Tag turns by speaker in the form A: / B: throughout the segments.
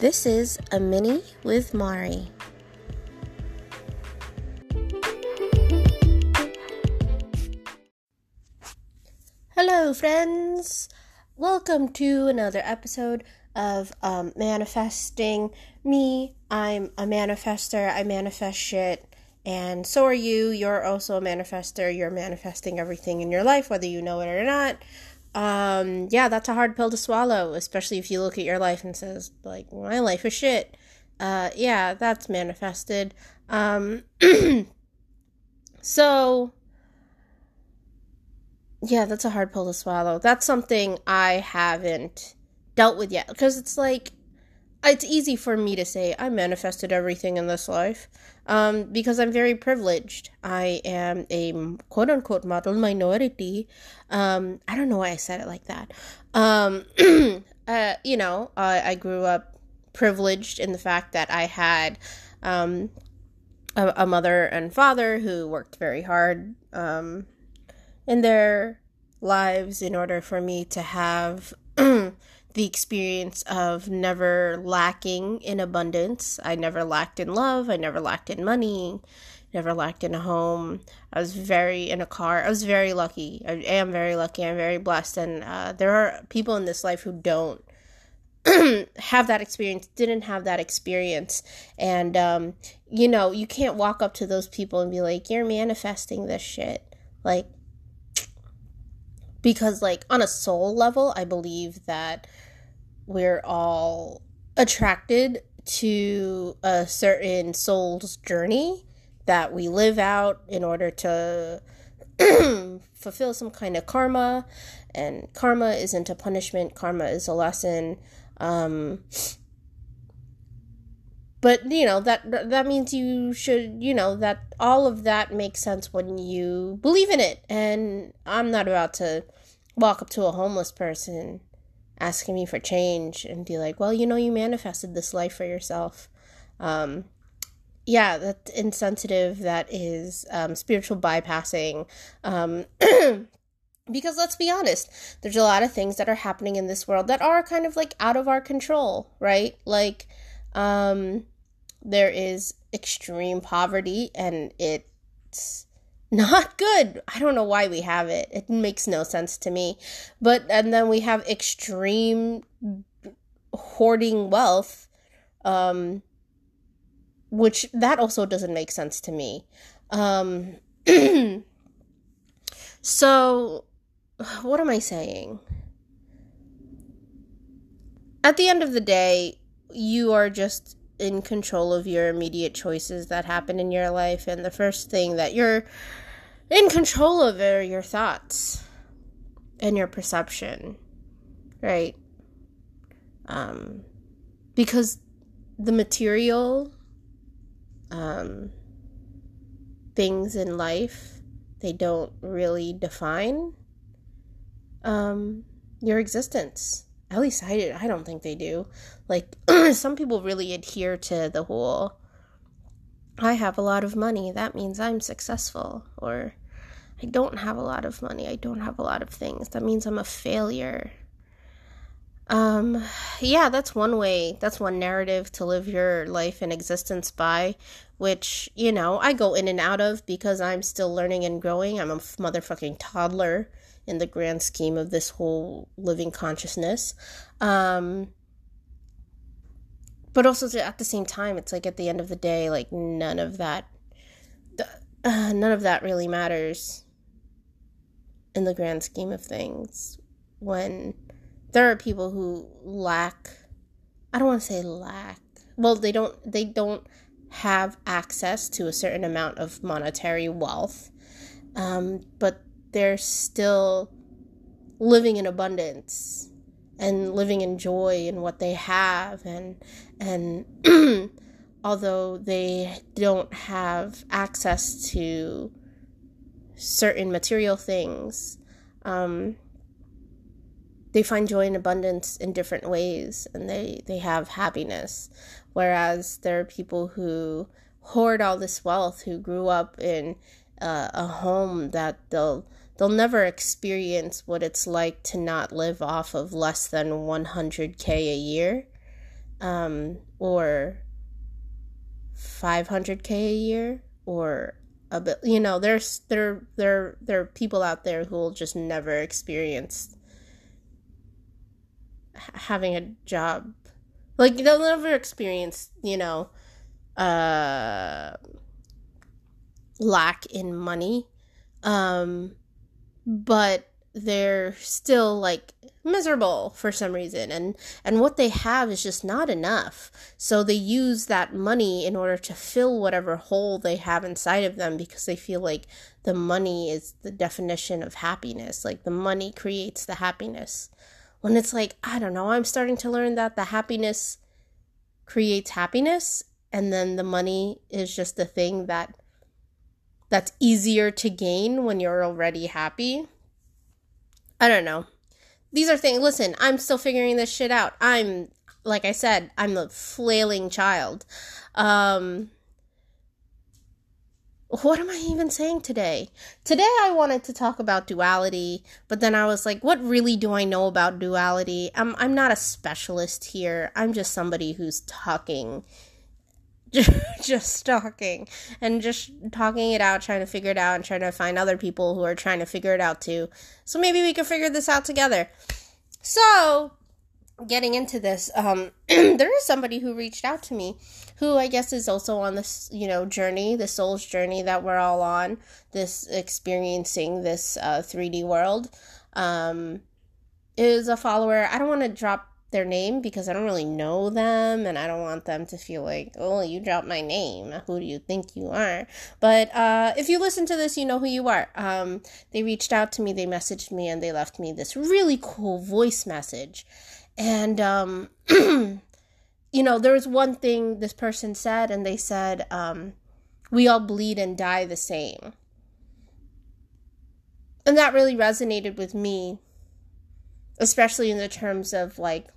A: This is a mini with Mari. Hello, friends. Welcome to another episode of um, Manifesting Me. I'm a manifester. I manifest shit. And so are you. You're also a manifester. You're manifesting everything in your life, whether you know it or not. Um, yeah, that's a hard pill to swallow, especially if you look at your life and says, like, my life is shit. Uh, yeah, that's manifested. Um, so, yeah, that's a hard pill to swallow. That's something I haven't dealt with yet because it's like it's easy for me to say I manifested everything in this life um, because I'm very privileged. I am a quote unquote model minority. Um, I don't know why I said it like that. Um, uh, you know, I, I grew up privileged in the fact that I had um, a, a, mother and father who worked very hard um, in their lives in order for me to have the experience of never lacking in abundance. I never lacked in love. I never lacked in money. Never lacked in a home. I was very in a car. I was very lucky. I am very lucky. I'm very blessed. And uh, there are people in this life who don't have that experience, didn't have that experience. And, um, you know, you can't walk up to those people and be like, you're manifesting this shit. Like, because like on a soul level i believe that we're all attracted to a certain soul's journey that we live out in order to fulfill some kind of karma. And karma isn't a punishment. Karma is a lesson. Um, but you know that that means you should you know that all of that makes sense when you believe in it. And i'm not about to walk up to a homeless person asking me for change and be like well you know you manifested this life for yourself. Um, yeah that's insensitive. That is um, spiritual bypassing. Um, because let's be honest there's a lot of things that are happening in this world that are kind of like out of our control right? Like um there is extreme poverty and it's not good. I don't know why we have it. It makes no sense to me. But and then we have extreme hoarding wealth um which that also doesn't make sense to me. Um so what am I saying? At the end of the day, you are just in control of your immediate choices that happen in your life. And the first thing that you're in control of are your thoughts and your perception, right? Um, because the material um, things in life, they don't really define um, your existence at least I did. I don't think they do. Like some people really adhere to the whole I have a lot of money, that means I'm successful or I don't have a lot of money, I don't have a lot of things, that means I'm a failure. Um yeah, that's one way, that's one narrative to live your life and existence by, which, you know, I go in and out of because I'm still learning and growing. I'm a motherfucking toddler in the grand scheme of this whole living consciousness. Um, but also at the same time, it's like at the end of the day, like none of that, uh, none of that really matters in the grand scheme of things. When there are people who lack, I don't want to say lack. Well, they don't. They don't have access to a certain amount of monetary wealth, um, but they're still living in abundance and living in joy in what they have and and although they don't have access to certain material things um, they find joy and abundance in different ways and they they have happiness. Whereas there are people who hoard all this wealth who grew up in uh, a home that they'll they'll never experience what it's like to not live off of less than 100k a year um, or 500k a year or a bit you know there's there there there are people out there who will just never experience having a job. Like they'll never experience you know uh lack in money. Um but they're still like miserable for some reason and and what they have is just not enough. So they use that money in order to fill whatever hole they have inside of them because they feel like the money is the definition of happiness. Like the money creates the happiness. When it's like i don't know i'm starting to learn that the happiness creates happiness and then the money is just the thing that that's easier to gain when you're already happy I don't know. These are things. Listen, I'm still figuring this shit out. I'm, like I said, I'm a flailing child. Um, what am I even saying today? Today I wanted to talk about duality, but then I was like, what really do I know about duality? I'm I'm not a specialist here. I'm just somebody who's talking just talking and just talking it out, trying to figure it out, and trying to find other people who are trying to figure it out too. So maybe we can figure this out together. So, getting into this, um, there is somebody who reached out to me who I guess is also on this, you know, journey, the soul's journey that we're all on, this experiencing this uh, 3D world. Um, is a follower. I don't want to drop their name because I don't really know them and I don't want them to feel like, oh, you dropped my name. Who do you think you are? But uh, if you listen to this, you know who you are. Um, they reached out to me, they messaged me, and they left me this really cool voice message. And, um, you know, there was one thing this person said, and they said, um, we all bleed and die the same. And that really resonated with me especially in the terms of like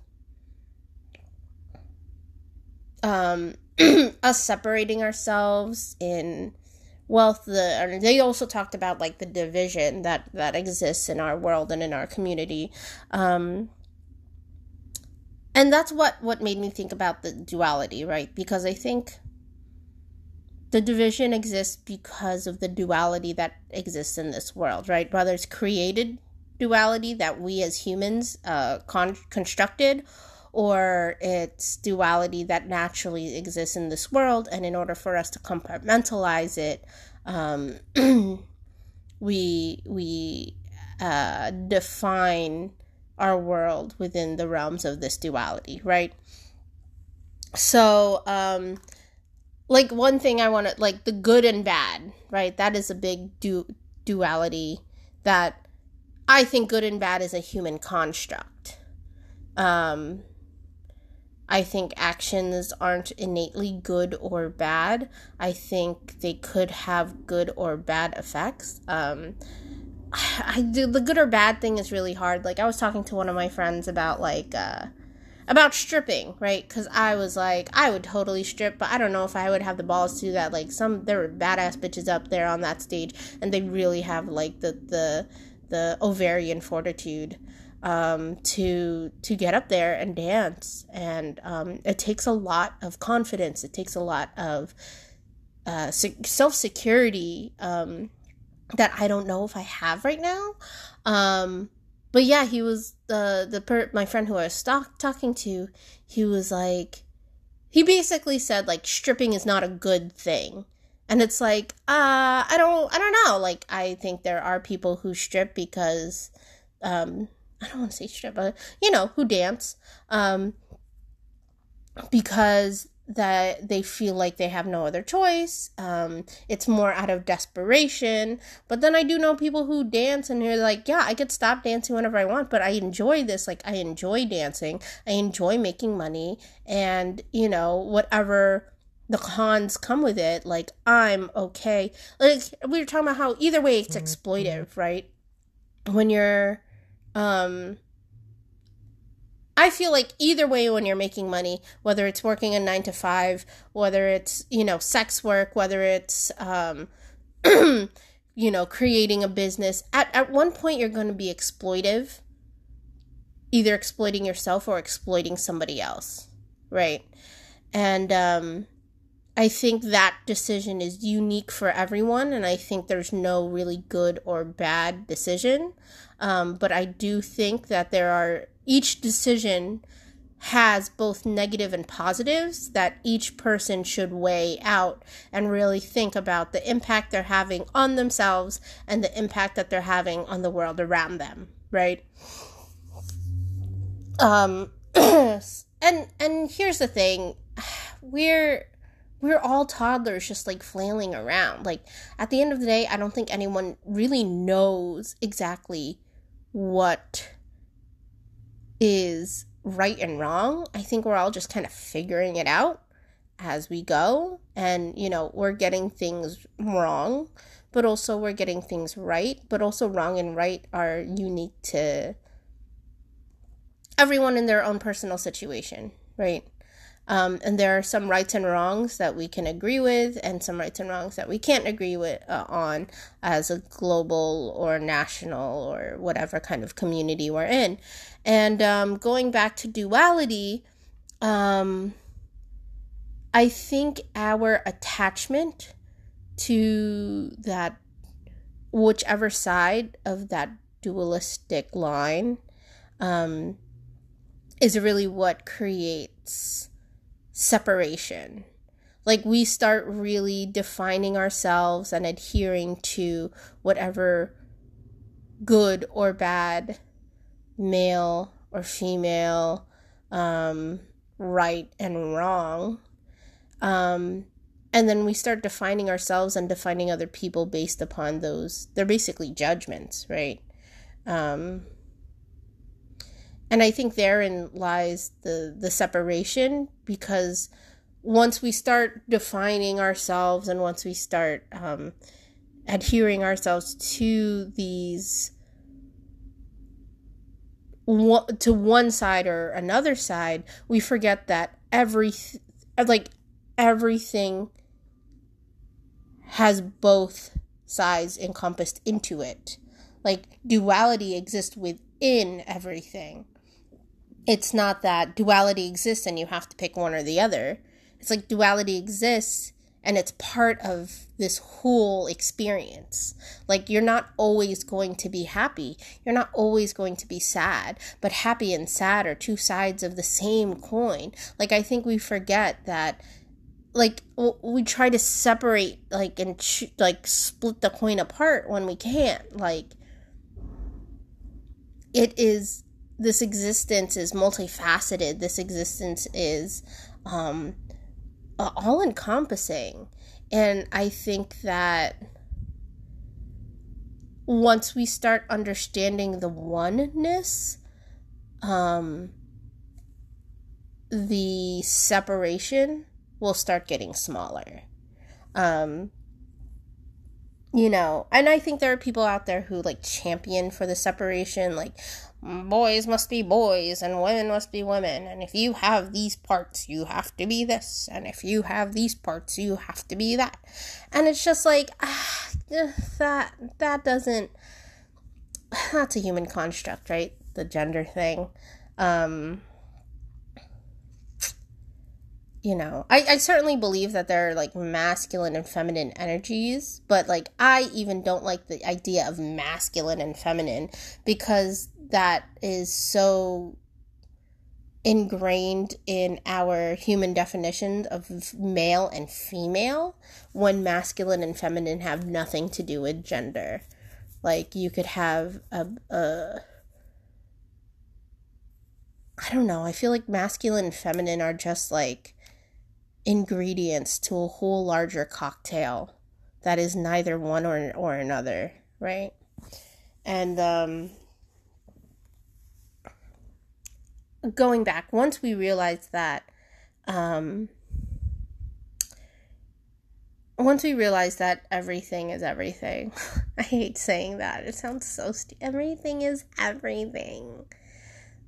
A: um, us separating ourselves in wealth the they also talked about like the division that that exists in our world and in our community. Um and that's what what made me think about the duality right? Because i think the division exists because of the duality that exists in this world right? Whether it's created duality that we as humans uh con- constructed or it's duality that naturally exists in this world. And in order for us to compartmentalize it, um, we we uh, define our world within the realms of this duality, right? So, um, like one thing I want to like the good and bad, right? That is a big du- duality that I think good and bad is a human construct. Um, I think actions aren't innately good or bad. I think they could have good or bad effects. Um, I do the good or bad thing is really hard. Like I was talking to one of my friends about like uh, about stripping, right? Because I was like, I would totally strip, but I don't know if I would have the balls to do that. Like some there were badass bitches up there on that stage, and they really have like the the the ovarian fortitude um, to to get up there and dance, and um, it takes a lot of confidence. It takes a lot of uh, self security um, that I don't know if I have right now. Um, but yeah, he was the the per- my friend who I was talk- talking to. He was like, he basically said like stripping is not a good thing and it's like uh i don't i don't know like i think there are people who strip because um I don't want to say strip, but you know, who dance, um, because that they feel like they have no other choice. Um, it's more out of desperation. But then I do know people who dance and they're like, yeah, I could stop dancing whenever I want, but I enjoy this. Like, I enjoy dancing. I enjoy making money. And, you know, whatever the cons come with it, like, I'm okay. Like, we were talking about how either way it's mm-hmm. exploitive, right? When you're um, I feel like either way, when you're making money, whether it's working a nine to five, whether it's, you know, sex work, whether it's, um, you know, creating a business, at, at one point you're going to be exploitive, either exploiting yourself or exploiting somebody else. right? And um, I think that decision is unique for everyone, and I think there's no really good or bad decision. Um, but I do think that there are each decision has both negative and positives that each person should weigh out and really think about the impact they're having on themselves and the impact that they're having on the world around them, right? Um and and here's the thing, we're we're all toddlers just like flailing around. Like at the end of the day, I don't think anyone really knows exactly what is right and wrong. I think we're all just kind of figuring it out as we go. And, you know, we're getting things wrong, but also we're getting things right. But also, wrong and right are unique to everyone in their own personal situation, right? Um, and there are some rights and wrongs that we can agree with, and some rights and wrongs that we can't agree with uh, on as a global or national or whatever kind of community we're in. And um, going back to duality, um, I think our attachment to that, whichever side of that dualistic line, um, is really what creates separation. Like we start really defining ourselves and adhering to whatever good or bad, male or female, um, right and wrong. Um, and then we start defining ourselves and defining other people based upon those. They're basically judgments, right? Um, and I think therein lies the the separation because once we start defining ourselves and once we start um, adhering ourselves to these to one side or another side, we forget that every like everything has both sides encompassed into it. Like duality exists within everything it's not that duality exists and you have to pick one or the other. It's like duality exists and it's part of this whole experience. Like you're not always going to be happy. You're not always going to be sad, but happy and sad are two sides of the same coin. Like I think we forget that like we try to separate like and like split the coin apart when we can't. Like it is this existence is multifaceted. This existence is um, all encompassing. And I think that once we start understanding the oneness, um, the separation will start getting smaller. Um, you know, and I think there are people out there who like champion for the separation, like, boys must be boys and women must be women. And if you have these parts you have to be this. And if you have these parts you have to be that. And it's just like ah, that that doesn't that's a human construct right? The gender thing. Um you know I, I certainly believe that there are like masculine and feminine energies but like i even don't like the idea of masculine and feminine because that is so ingrained in our human definitions of male and female when masculine and feminine have nothing to do with gender like you could have a, a I don't know. I feel like masculine and feminine are just like ingredients to a whole larger cocktail that is neither one or or another, right? And um going back, once we realized that, um, once we realized that everything is everything, I hate saying that. It sounds so st- everything is everything.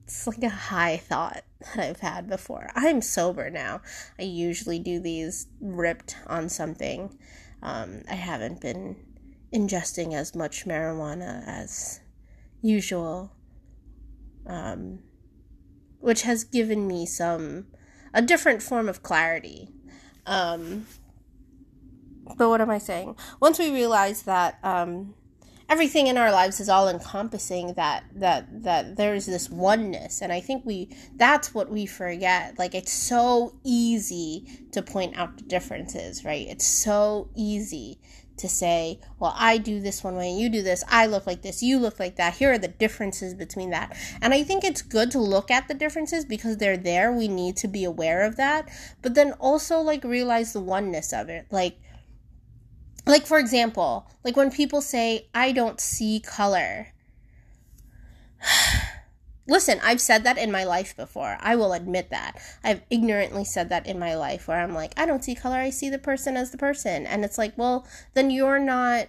A: It's like a high thought that I've had before. I'm sober now. I usually do these ripped on something. Um, I haven't been ingesting as much marijuana as usual. Um, which has given me some a different form of clarity. Um, but what am I saying? Once we realize that um, everything in our lives is all encompassing, that that that there's this oneness, and I think we that's what we forget. Like it's so easy to point out the differences, right? It's so easy to say, well, I do this one way and you do this. I look like this, you look like that. Here are the differences between that. And I think it's good to look at the differences because they're there. We need to be aware of that. But then also like realize the oneness of it. Like like for example, like when people say I don't see color. Listen, I've said that in my life before. I will admit that. I've ignorantly said that in my life where I'm like, I don't see color, I see the person as the person. And it's like, well, then you're not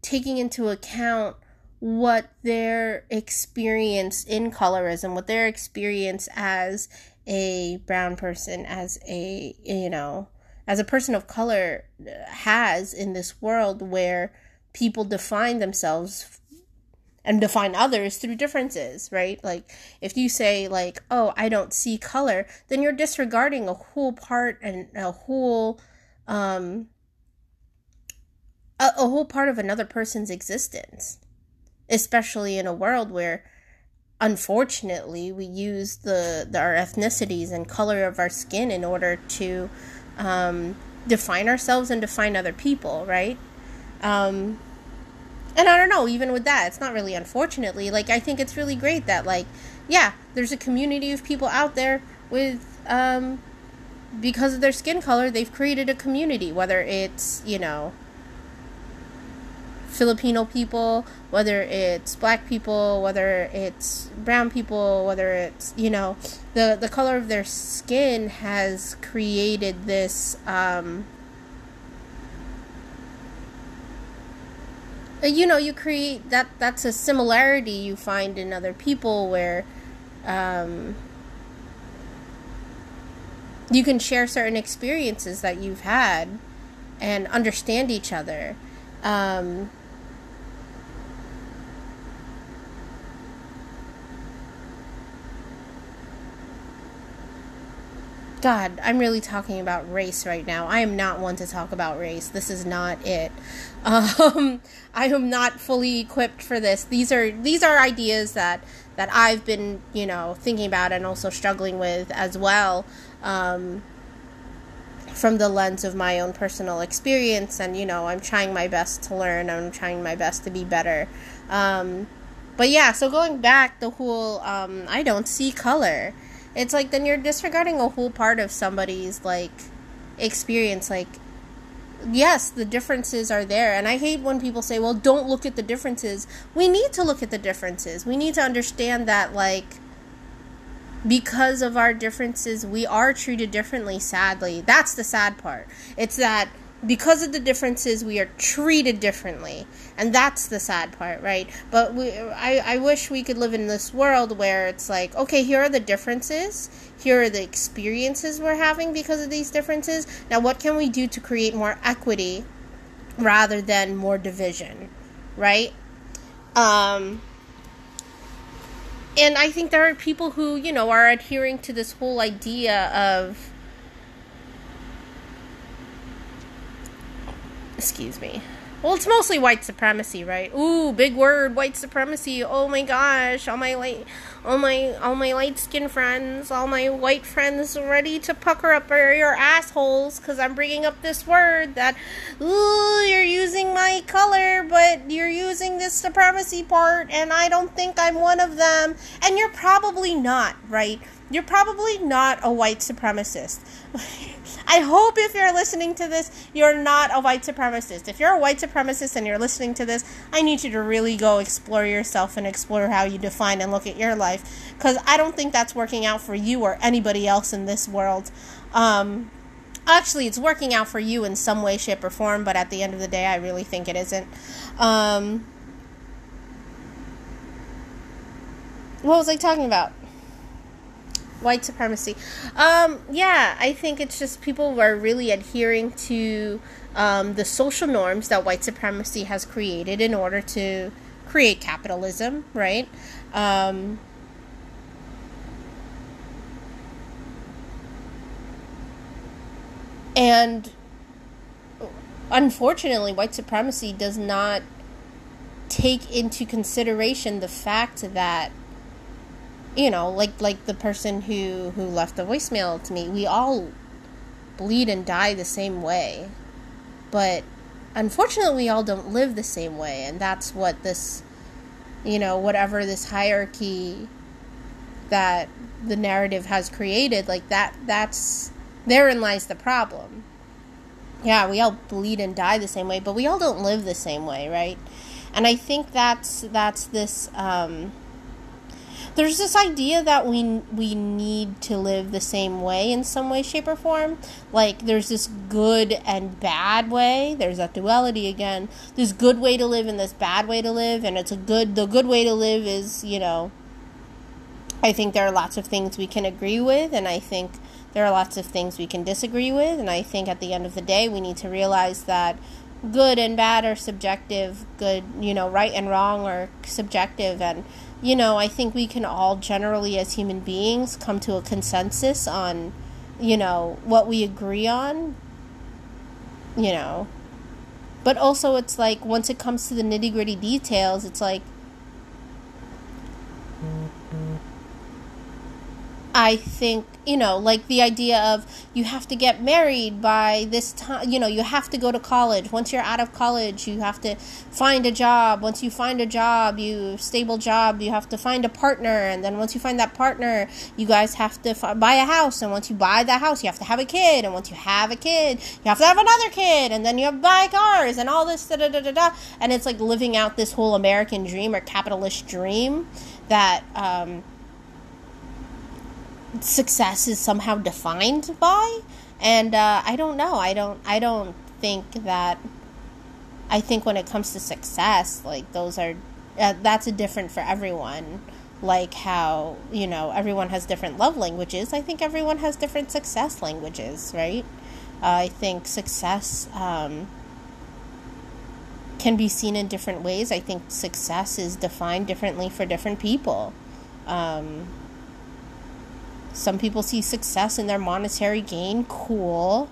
A: taking into account what their experience in colorism, what their experience as a brown person, as a, you know, as a person of color has in this world where people define themselves and define others through differences, right? Like if you say like, "Oh, I don't see color," then you're disregarding a whole part and a whole um a, a whole part of another person's existence. Especially in a world where unfortunately we use the, the our ethnicities and color of our skin in order to um, define ourselves and define other people, right? Um, and I don't know, even with that, it's not really unfortunately. Like, I think it's really great that, like, yeah, there's a community of people out there with, um, because of their skin color, they've created a community, whether it's, you know, Filipino people, whether it's black people, whether it's brown people, whether it's, you know, the, the color of their skin has created this, um, you know you create that that's a similarity you find in other people where um, you can share certain experiences that you've had and understand each other. Um, God, I'm really talking about race right now. I am not one to talk about race. This is not it. Um, I am not fully equipped for this. These are these are ideas that that I've been, you know, thinking about and also struggling with as well. Um, from the lens of my own personal experience, and you know, I'm trying my best to learn. I'm trying my best to be better. Um, but yeah, so going back, the whole um, I don't see color it's like then you're disregarding a whole part of somebody's like experience like yes the differences are there. And i hate when people say well don't look at the differences. We need to look at the differences. We need to understand that like because of our differences we are treated differently sadly. That's the sad part. It's that because of the differences we are treated differently. And that's the sad part right? But we I, I wish we could live in this world where it's like okay here are the differences. Here are the experiences we're having because of these differences. Now what can we do to create more equity rather than more division right? Um and i think there are people who you know are adhering to this whole idea of excuse me. Well, it's mostly white supremacy, right? Ooh, big word, white supremacy. Oh my gosh, all my light, all my, all my light skin friends, all my white friends, ready to pucker up your assholes because I'm bringing up this word that, ooh, you're using my color, but you're using this supremacy part, and I don't think I'm one of them, and you're probably not, right? You're probably not a white supremacist. I hope if you're listening to this, you're not a white supremacist. If you're a white supremacist and you're listening to this, I need you to really go explore yourself and explore how you define and look at your life. Because I don't think that's working out for you or anybody else in this world. Um, actually, it's working out for you in some way, shape, or form, but at the end of the day, I really think it isn't. Um, what was I talking about? White supremacy. Um, yeah, I think it's just people are really adhering to um, the social norms that white supremacy has created in order to create capitalism, right? Um, And unfortunately, white supremacy does not take into consideration the fact that you know, like like the person who who left the voicemail to me, we all bleed and die the same way. But unfortunately, we all don't live the same way, and that's what this you know, whatever this hierarchy that the narrative has created, like that that's therein lies the problem. Yeah, we all bleed and die the same way, but we all don't live the same way, right? And I think that's that's this um, there's this idea that we we need to live the same way in some way shape or form. Like there's this good and bad way. There's that duality again. This good way to live and this bad way to live. And it's a good the good way to live is you know i think there are lots of things we can agree with. And i think there are lots of things we can disagree with. And i think at the end of the day we need to realize that good and bad are subjective good you know right and wrong are subjective. And you know i think we can all generally as human beings come to a consensus on you know what we agree on you know. But also it's like once it comes to the nitty gritty details it's like I think, you know, like the idea of you have to get married by this time, you know, you have to go to college. Once you're out of college, you have to find a job. Once you find a job, you stable job, you have to find a partner, and then once you find that partner, you guys have to buy a house, and once you buy that house, you have to have a kid, and once you have a kid, you have to have another kid, and then you have to buy cars and all this da da da da da. And it's like living out this whole American dream or capitalist dream that um success is somehow defined by and uh, i don't know. I don't i don't think that i think when it comes to success like those are uh, that's a different for everyone. Like how you know everyone has different love languages. I think everyone has different success languages right? Uh, i think success um, can be seen in different ways. I think success is defined differently for different people. Um, some people see success in their monetary gain. Cool.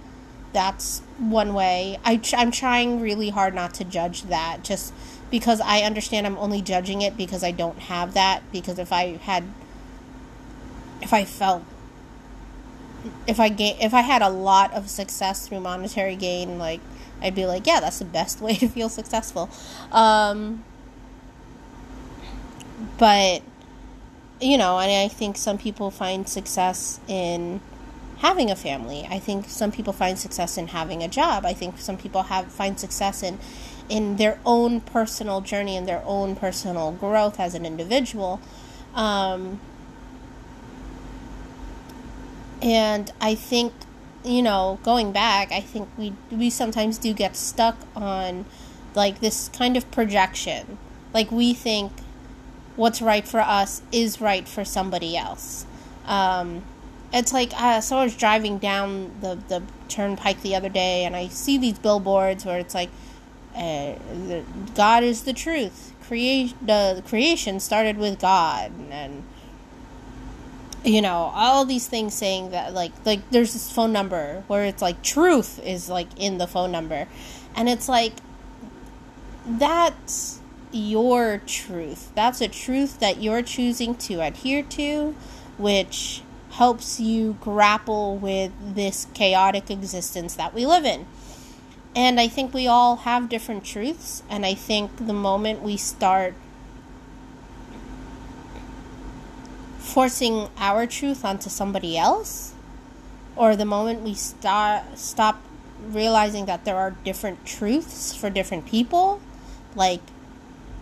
A: That's one way. I, I'm trying really hard not to judge that just because I understand I'm only judging it because I don't have that. Because if I had, if I felt, if I gain, if I had a lot of success through monetary gain, like I'd be like, yeah, that's the best way to feel successful. Um, but you know, and I think some people find success in having a family. I think some people find success in having a job. I think some people have find success in in their own personal journey and their own personal growth as an individual. Um, and I think, you know, going back, I think we we sometimes do get stuck on like this kind of projection. Like we think what's right for us is right for somebody else. Um, it's like uh, so I was driving down the the turnpike the other day, and I see these billboards where it's like, uh, the, "God is the truth." Create the creation started with God, and you know all these things saying that like like there's this phone number where it's like truth is like in the phone number, and it's like that's your truth. That's a truth that you're choosing to adhere to, which helps you grapple with this chaotic existence that we live in. And I think we all have different truths, and I think the moment we start forcing our truth onto somebody else, or the moment we start stop realizing that there are different truths for different people, like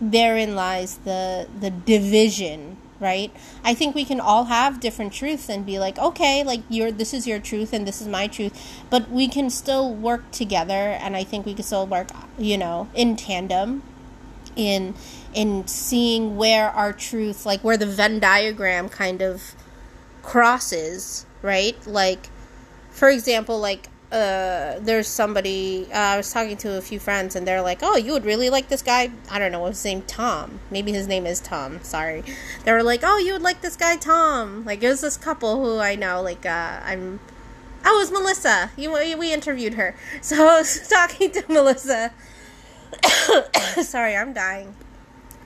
A: therein lies the the division right? I think we can all have different truths and be like okay like your this is your truth and this is my truth but we can still work together and i think we can still work you know in tandem in in seeing where our truth like where the venn diagram kind of crosses right? Like for example like uh, there's somebody uh, I was talking to a few friends and they're like, "Oh, you would really like this guy." I don't know his name, Tom. Maybe his name is Tom. Sorry. They were like, "Oh, you would like this guy, Tom." Like it was this couple who I know. Like uh, I'm Oh, it was Melissa. You, we interviewed her. So I was talking to Melissa. Sorry, I'm dying.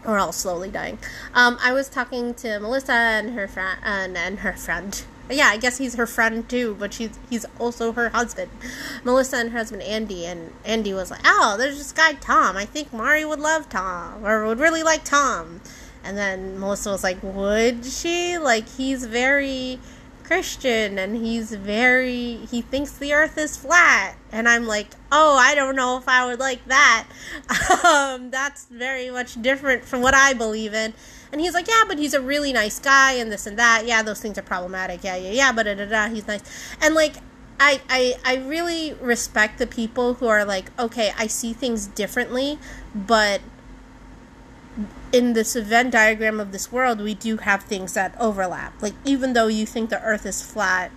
A: Or all slowly dying. Um, I was talking to Melissa and her friend and, and her friend. Yeah, I guess he's her friend too, but she's he's also her husband. Melissa and her husband Andy, and Andy was like, "Oh, there's this guy Tom. I think Mari would love Tom, or would really like Tom." And then Melissa was like, "Would she? Like, he's very." Christian and he's very he thinks the earth is flat. And I'm like oh I don't know if I would like that. Um, that's very much different from what I believe in. And he's like yeah but he's a really nice guy and this and that. Yeah those things are problematic. Yeah yeah yeah but da, da, da, he's nice. And like I, I I really respect the people who are like okay I see things differently but in this Venn diagram of this world, we do have things that overlap. Like, even though you think the earth is flat,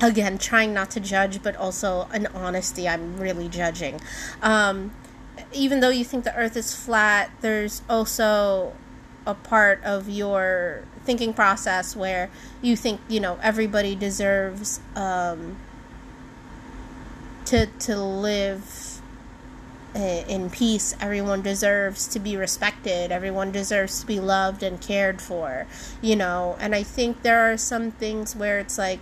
A: again, trying not to judge, but also in honesty, I'm really judging. Um, even though you think the earth is flat, there's also a part of your thinking process where you think, you know, everybody deserves um, to, to live in peace. Everyone deserves to be respected. Everyone deserves to be loved and cared for, you know. And I think there are some things where it's like,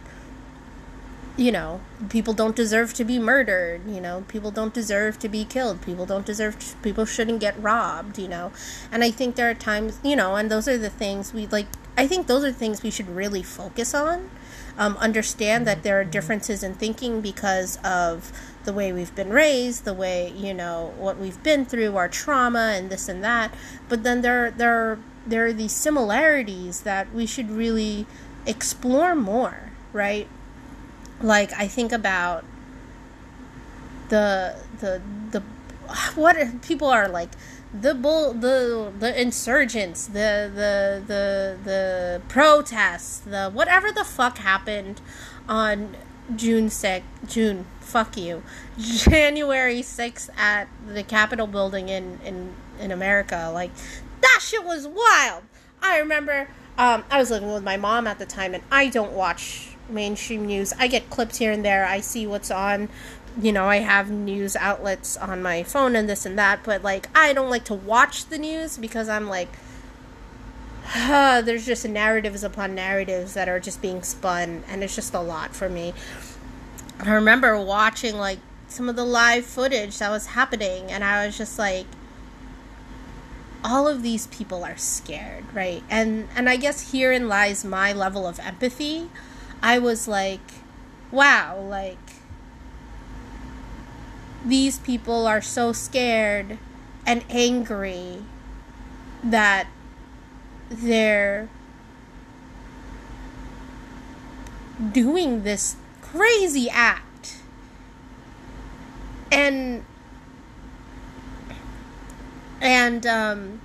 A: you know, people don't deserve to be murdered, you know, people don't deserve to be killed, people don't deserve, to, people shouldn't get robbed, you know. And I think there are times, you know, and those are the things we like, I think those are things we should really focus on. Um, understand that there are differences in thinking because of the way we've been raised, the way you know what we've been through, our trauma, and this and that. But then there there there are these similarities that we should really explore more, right? Like I think about the the the what people are like the bull the the insurgents the the the the protests the whatever the fuck happened on June 6th June fuck you. January 6th at the Capitol building in, in, in America. Like, that shit was wild. I remember um, I was living with my mom at the time, and I don't watch mainstream news. I get clips here and there. I see what's on. You know, I have news outlets on my phone and this and that, but like, I don't like to watch the news because I'm like, uh, there's just narratives upon narratives that are just being spun, and it's just a lot for me. I remember watching like some of the live footage that was happening, and I was just like, all of these people are scared, right? And and I guess herein lies my level of empathy. I was like, wow, like these people are so scared and angry that they're doing this crazy act. And and um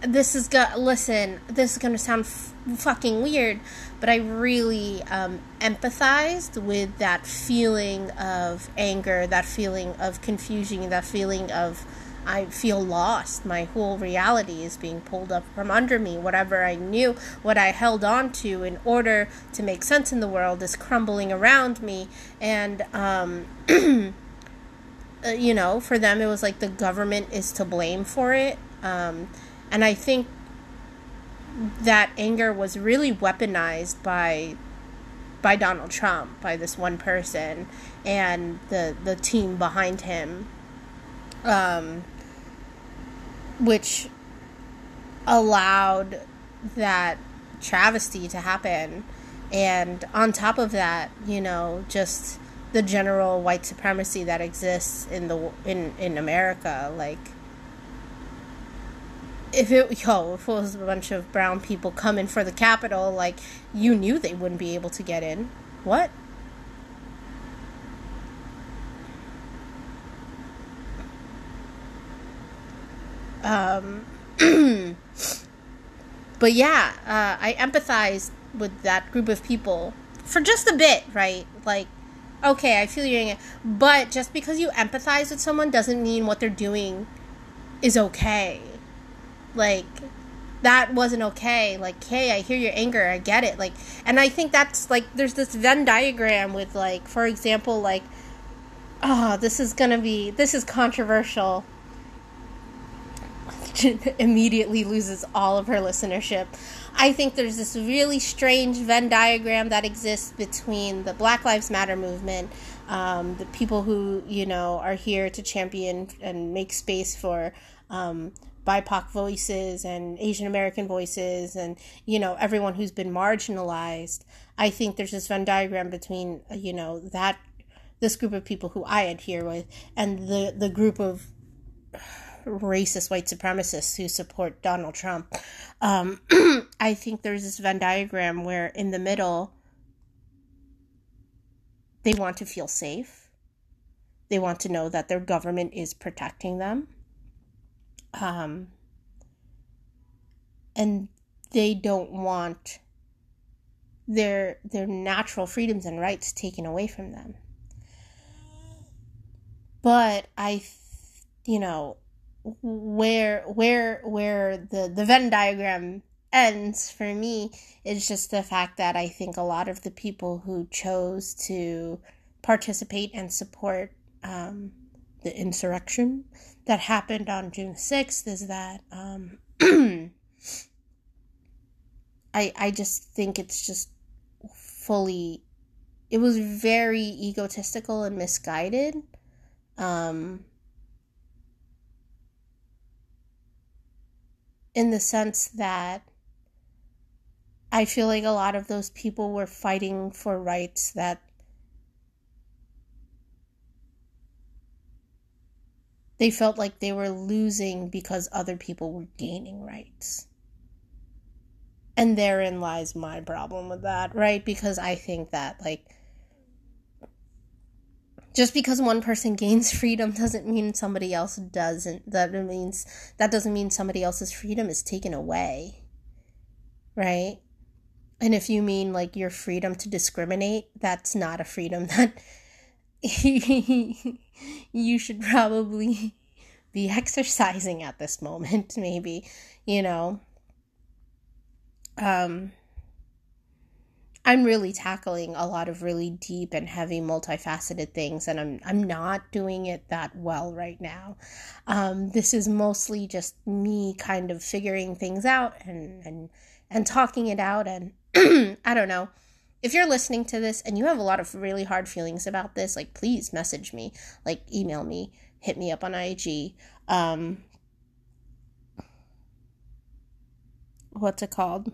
A: this is go listen, this is going to sound f- fucking weird, but I really um empathized with that feeling of anger, that feeling of confusion, that feeling of I feel lost. My whole reality is being pulled up from under me. Whatever I knew, what I held on to in order to make sense in the world is crumbling around me. And, um, uh, you know, for them, it was like the government is to blame for it. Um, and I think that anger was really weaponized by by Donald Trump, by this one person, and the the team behind him. Um, which allowed that travesty to happen. And on top of that, you know, just the general white supremacy that exists in the in in America, like if it yo if it was a bunch of brown people coming for the Capitol, like you knew they wouldn't be able to get in. What? Um, but yeah, uh, I empathize with that group of people for just a bit, right? Like, okay, I feel you're, but just because you empathize with someone doesn't mean what they're doing is okay. Like, that wasn't okay. Like, hey, I hear your anger. I get it. Like, and I think that's like, there's this Venn diagram with, like, for example, like, oh, this is gonna be, this is controversial. immediately loses all of her listenership. I think there's this really strange Venn diagram that exists between the Black Lives Matter movement, um, the people who, you know, are here to champion and make space for um, BIPOC voices and Asian American voices and, you know, everyone who's been marginalized. I think there's this Venn diagram between, you know, that, this group of people who I adhere with and the, the group of racist white supremacists who support Donald Trump. Um, I think there's this Venn diagram where in the middle, they want to feel safe. They want to know that their government is protecting them um, and they don't want their their natural freedoms and rights taken away from them. But I, you know, where where where the the Venn diagram ends for me is just the fact that I think a lot of the people who chose to participate and support um, the insurrection that happened on June 6th is that um, I I just think it's just fully it was very egotistical and misguided. Um, in the sense that I feel like a lot of those people were fighting for rights that they felt like they were losing because other people were gaining rights. And therein lies my problem with that, right? Because I think that, like, just because one person gains freedom doesn't mean somebody else doesn't. That means that doesn't mean somebody else's freedom is taken away, right? And if you mean like your freedom to discriminate, that's not a freedom that you should probably be exercising at this moment, maybe, you know. Um, I'm really tackling a lot of really deep and heavy multifaceted things and I'm I'm not doing it that well right now. Um, this is mostly just me kind of figuring things out and and and talking it out and I don't know if you're listening to this and you have a lot of really hard feelings about this, like please message me, like email me, hit me up on IG. Um, what's it called?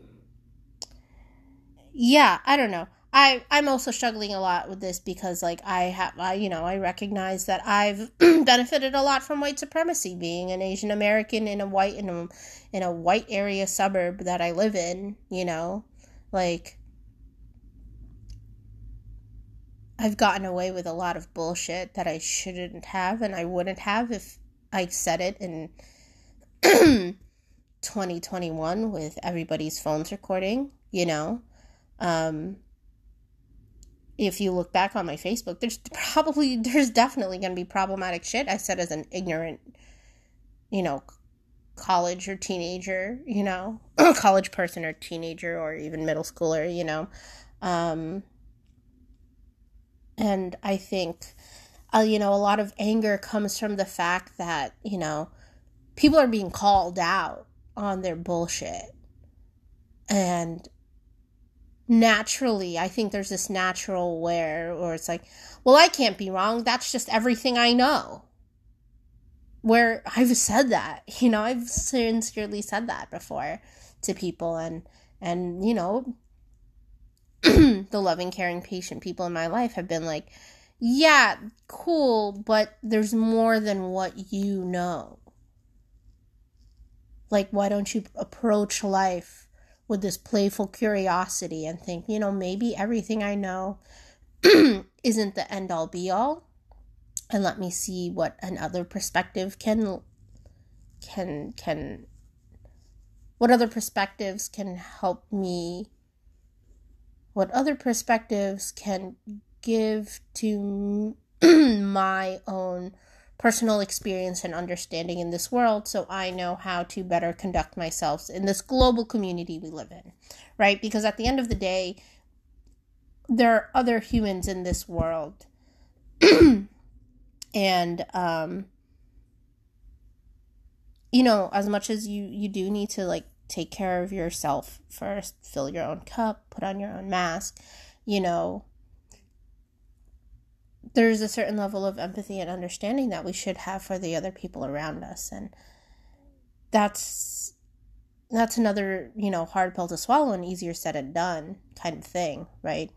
A: Yeah, I don't know. I I'm also struggling a lot with this because like I have I you know I recognize that I've benefited a lot from white supremacy being an Asian American in a white in a in a white area suburb that I live in, you know. Like I've gotten away with a lot of bullshit that I shouldn't have and I wouldn't have if I said it in 2021 with everybody's phones recording, you know. Um, if you look back on my Facebook, there's probably, there's definitely going to be problematic shit I said as an ignorant, you know, college or teenager, you know, college person or teenager or even middle schooler, you know. Um, and I think, uh, you know, a lot of anger comes from the fact that, you know, people are being called out on their bullshit. And naturally, I think there's this natural where, or it's like, well, I can't be wrong. That's just everything I know. Where I've said that, you know, I've sincerely said that before to people and, and, you know, the loving, caring, patient people in my life have been like, yeah, cool, but there's more than what you know. Like, why don't you approach life with this playful curiosity and think, you know, maybe everything I know isn't the end all be all? And let me see what another perspective can can can what other perspectives can help me what other perspectives can give to my own personal experience and understanding in this world so I know how to better conduct myself in this global community we live in, right? Because at the end of the day, there are other humans in this world. and um you know, as much as you you do need to like take care of yourself first, fill your own cup, put on your own mask, you know, there's a certain level of empathy and understanding that we should have for the other people around us and that's that's another you know hard pill to swallow and easier said than done kind of thing right?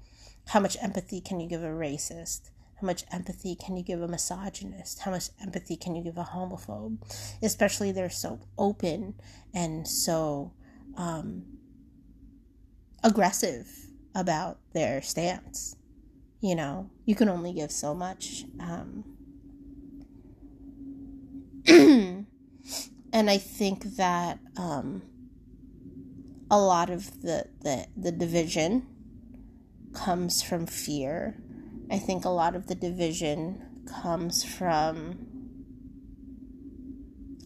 A: How much empathy can you give a racist? How much empathy can you give a misogynist? How much empathy can you give a homophobe? Especially they're so open and so um, aggressive about their stance you know, you can only give so much. Um, and I think that um, a lot of the, the, the division comes from fear. I think a lot of the division comes from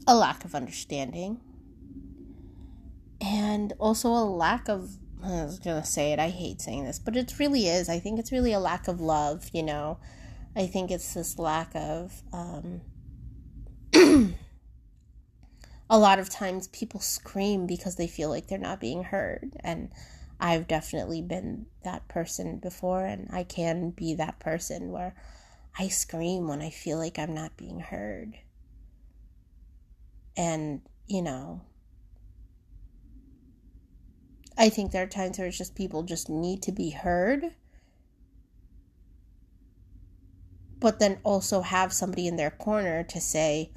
A: a lack of understanding and also a lack of I was gonna say it. I hate saying this, but it really is. I think it's really a lack of love. You know, I think it's this lack of. Um, a lot of times people scream because they feel like they're not being heard, and I've definitely been that person before, and I can be that person where I scream when I feel like I'm not being heard. And, you know, I think there are times where it's just people just need to be heard. But then also have somebody in their corner to say,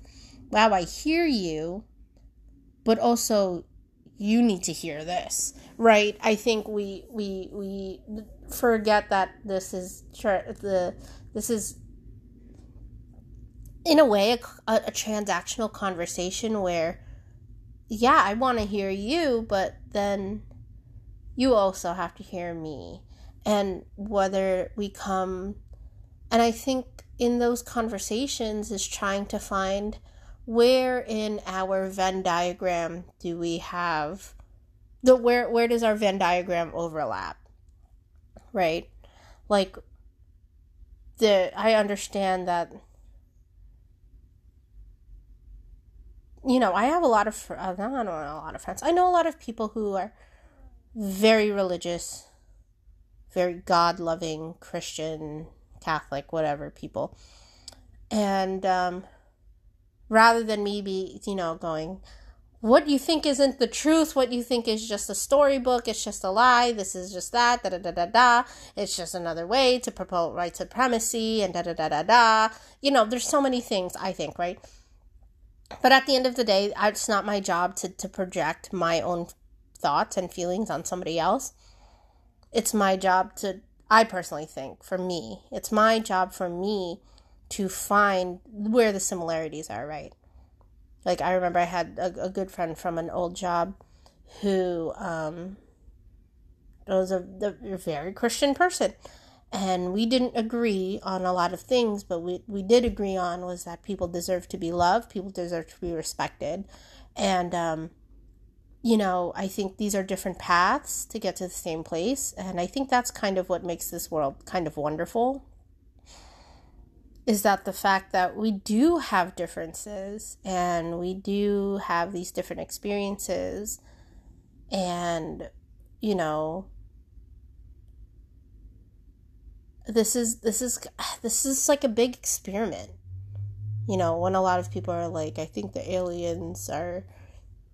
A: wow, I hear you, but also you need to hear this, right? I think we we we forget that this is the this is in a way a, a, a transactional conversation where yeah, I want to hear you, but then you also have to hear me. And whether we come, and I think in those conversations is trying to find where in our Venn diagram do we have the where where does our Venn diagram overlap? Right? Like the I understand that you know, I have a lot of uh, not a lot of friends. I know a lot of people who are very religious, very God loving Christian, Catholic, whatever people. And um, rather than me be, you know, going, what you think isn't the truth, what you think is just a storybook, it's just a lie, this is just that, da da da da da, it's just another way to promote white supremacy, and da da da da da. You know, there's so many things, I think, right? But at the end of the day, it's not my job to, to project my own thoughts and feelings on somebody else. It's my job to, I personally think, for me, it's my job for me to find where the similarities are, right? Like, I remember I had a, a good friend from an old job who um, was a, a very Christian person and we didn't agree on a lot of things but we, we did agree on was that people deserve to be loved people deserve to be respected and um, you know, I think these are different paths to get to the same place. And I think that's kind of what makes this world kind of wonderful. Is that the fact that we do have differences and we do have these different experiences. And, you know, this is this is this is like a big experiment you know when a lot of people are like i think the aliens are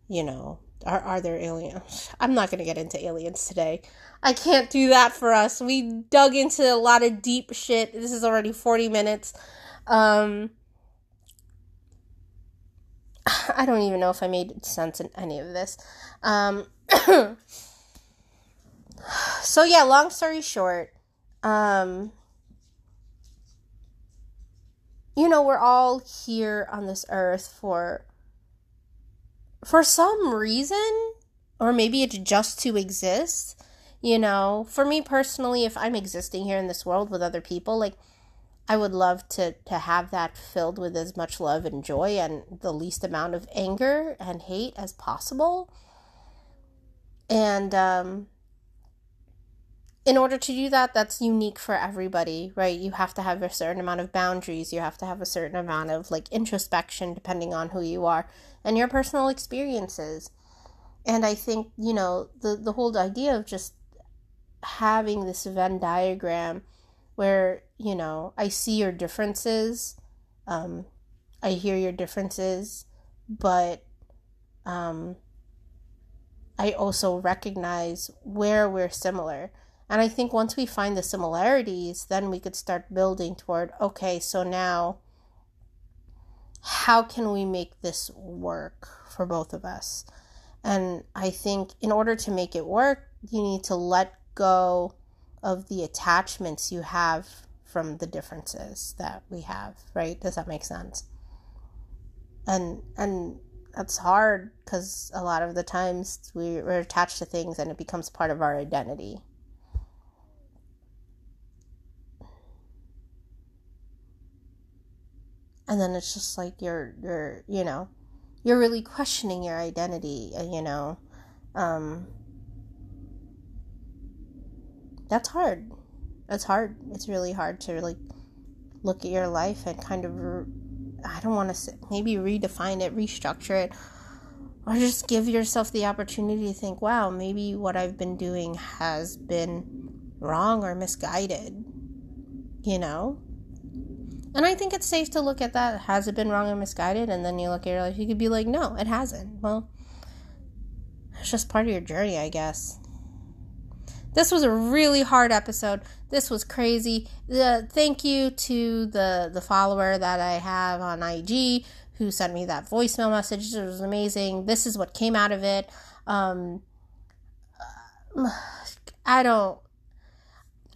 A: you know are, are there aliens? I'm not going to get into aliens today. I can't do that for us. We dug into a lot of deep shit. This is already 40 minutes. Um, I don't even know if I made sense in any of this. Um, so, yeah, long story short, um, you know, we're all here on this earth for for some reason, or maybe it's just to exist, you know, for me personally, if I'm existing here in this world with other people, like, I would love to to have that filled with as much love and joy and the least amount of anger and hate as possible. And um in order to do that, that's unique for everybody, right? You have to have a certain amount of boundaries. You have to have a certain amount of like introspection, depending on who you are and your personal experiences. And I think, you know, the, the whole idea of just having this Venn diagram where, you know, I see your differences, um, I hear your differences, but um, I also recognize where we're similar and I think once we find the similarities, then we could start building toward okay, so now how can we make this work for both of us? And I think in order to make it work, you need to let go of the attachments you have from the differences that we have, right? Does that make sense? And and that's hard because a lot of the times we, we're attached to things and it becomes part of our identity. And then it's just like you're you're you know you're really questioning your identity uh, you know um that's hard. It's hard. It's really hard to like look at your life and kind of i don't want to maybe redefine it restructure it or just give yourself the opportunity to think wow maybe what i've been doing has been wrong or misguided you know and I think it's safe to look at that. Has it been wrong or misguided? And then you look at your life, you could be like, no, it hasn't. Well, it's just part of your journey, I guess. This was a really hard episode. This was crazy. The thank you to the the follower that I have on IG who sent me that voicemail message. It was amazing. This is what came out of it. Um, I don't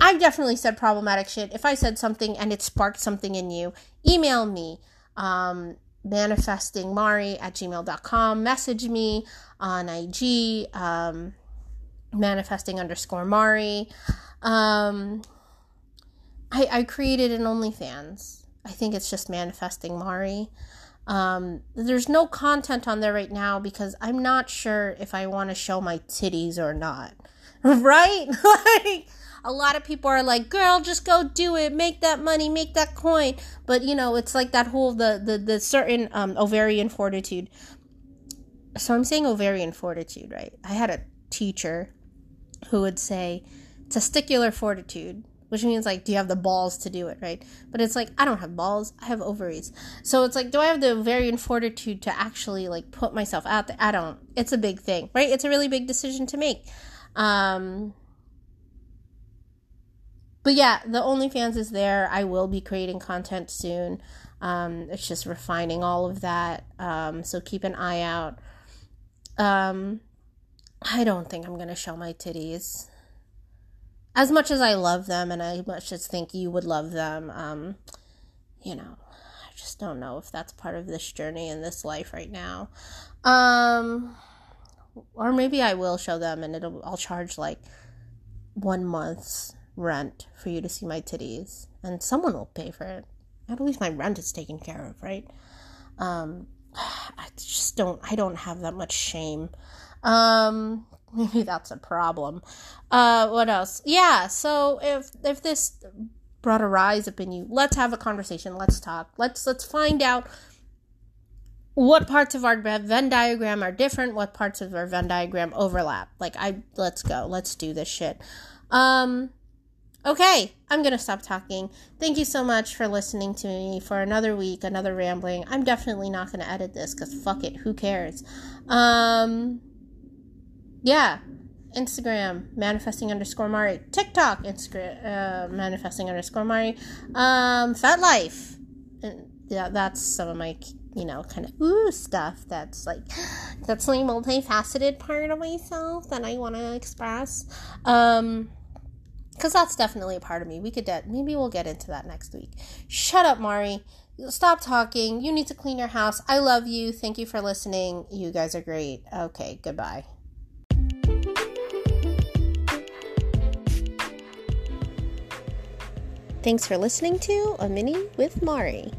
A: I've definitely said problematic shit. If I said something and it sparked something in you, email me. Um, manifestingmari at gmail.com. Message me on IG, um, manifesting underscore Mari. Um, I, I created an OnlyFans. I think it's just manifesting Mari. Um, there's no content on there right now because I'm not sure if I want to show my titties or not. right? like, a lot of people are like, girl, just go do it, make that money, make that coin. But you know, it's like that whole the the, the certain um, ovarian fortitude. So I'm saying ovarian fortitude, right? I had a teacher who would say testicular fortitude, which means like, do you have the balls to do it, right? But it's like, I don't have balls, I have ovaries. So it's like, do I have the ovarian fortitude to actually like put myself out there? I don't. It's a big thing, right? It's a really big decision to make. Um, but yeah, the OnlyFans is there. I will be creating content soon. Um, it's just refining all of that. Um, so keep an eye out. Um, I don't think I'm gonna show my titties. As much as I love them, and I much as think you would love them, um, you know, I just don't know if that's part of this journey in this life right now. Um, or maybe I will show them, and it'll I'll charge like one month's rent for you to see my titties, and someone will pay for it. At least my rent is taken care of, right? Um, I just don't. I don't have that much shame. Um, maybe that's a problem. Uh, what else? Yeah. So if if this brought a rise up in you, let's have a conversation. Let's talk. Let's let's find out what parts of our Venn diagram are different, what parts of our Venn diagram overlap. Like I let's go. Let's do this shit. Um Okay, I'm going to stop talking. Thank you so much for listening to me for another week, another rambling. I'm definitely not going to edit this because fuck it, who cares? Um, yeah, Instagram, manifesting underscore Mari. TikTok, Instagram, uh, manifesting underscore Mari. Um, Fat Life. And yeah, that's some of my, you know, kind of ooh stuff that's like, that's the multifaceted part of myself that I want to express. Um, because that's definitely a part of me. We could de- maybe we'll get into that next week. Shut up, Mari. Stop talking. You need to clean your house. I love you. Thank you for listening. You guys are great. Okay, goodbye. Thanks for listening to A Mini with Mari.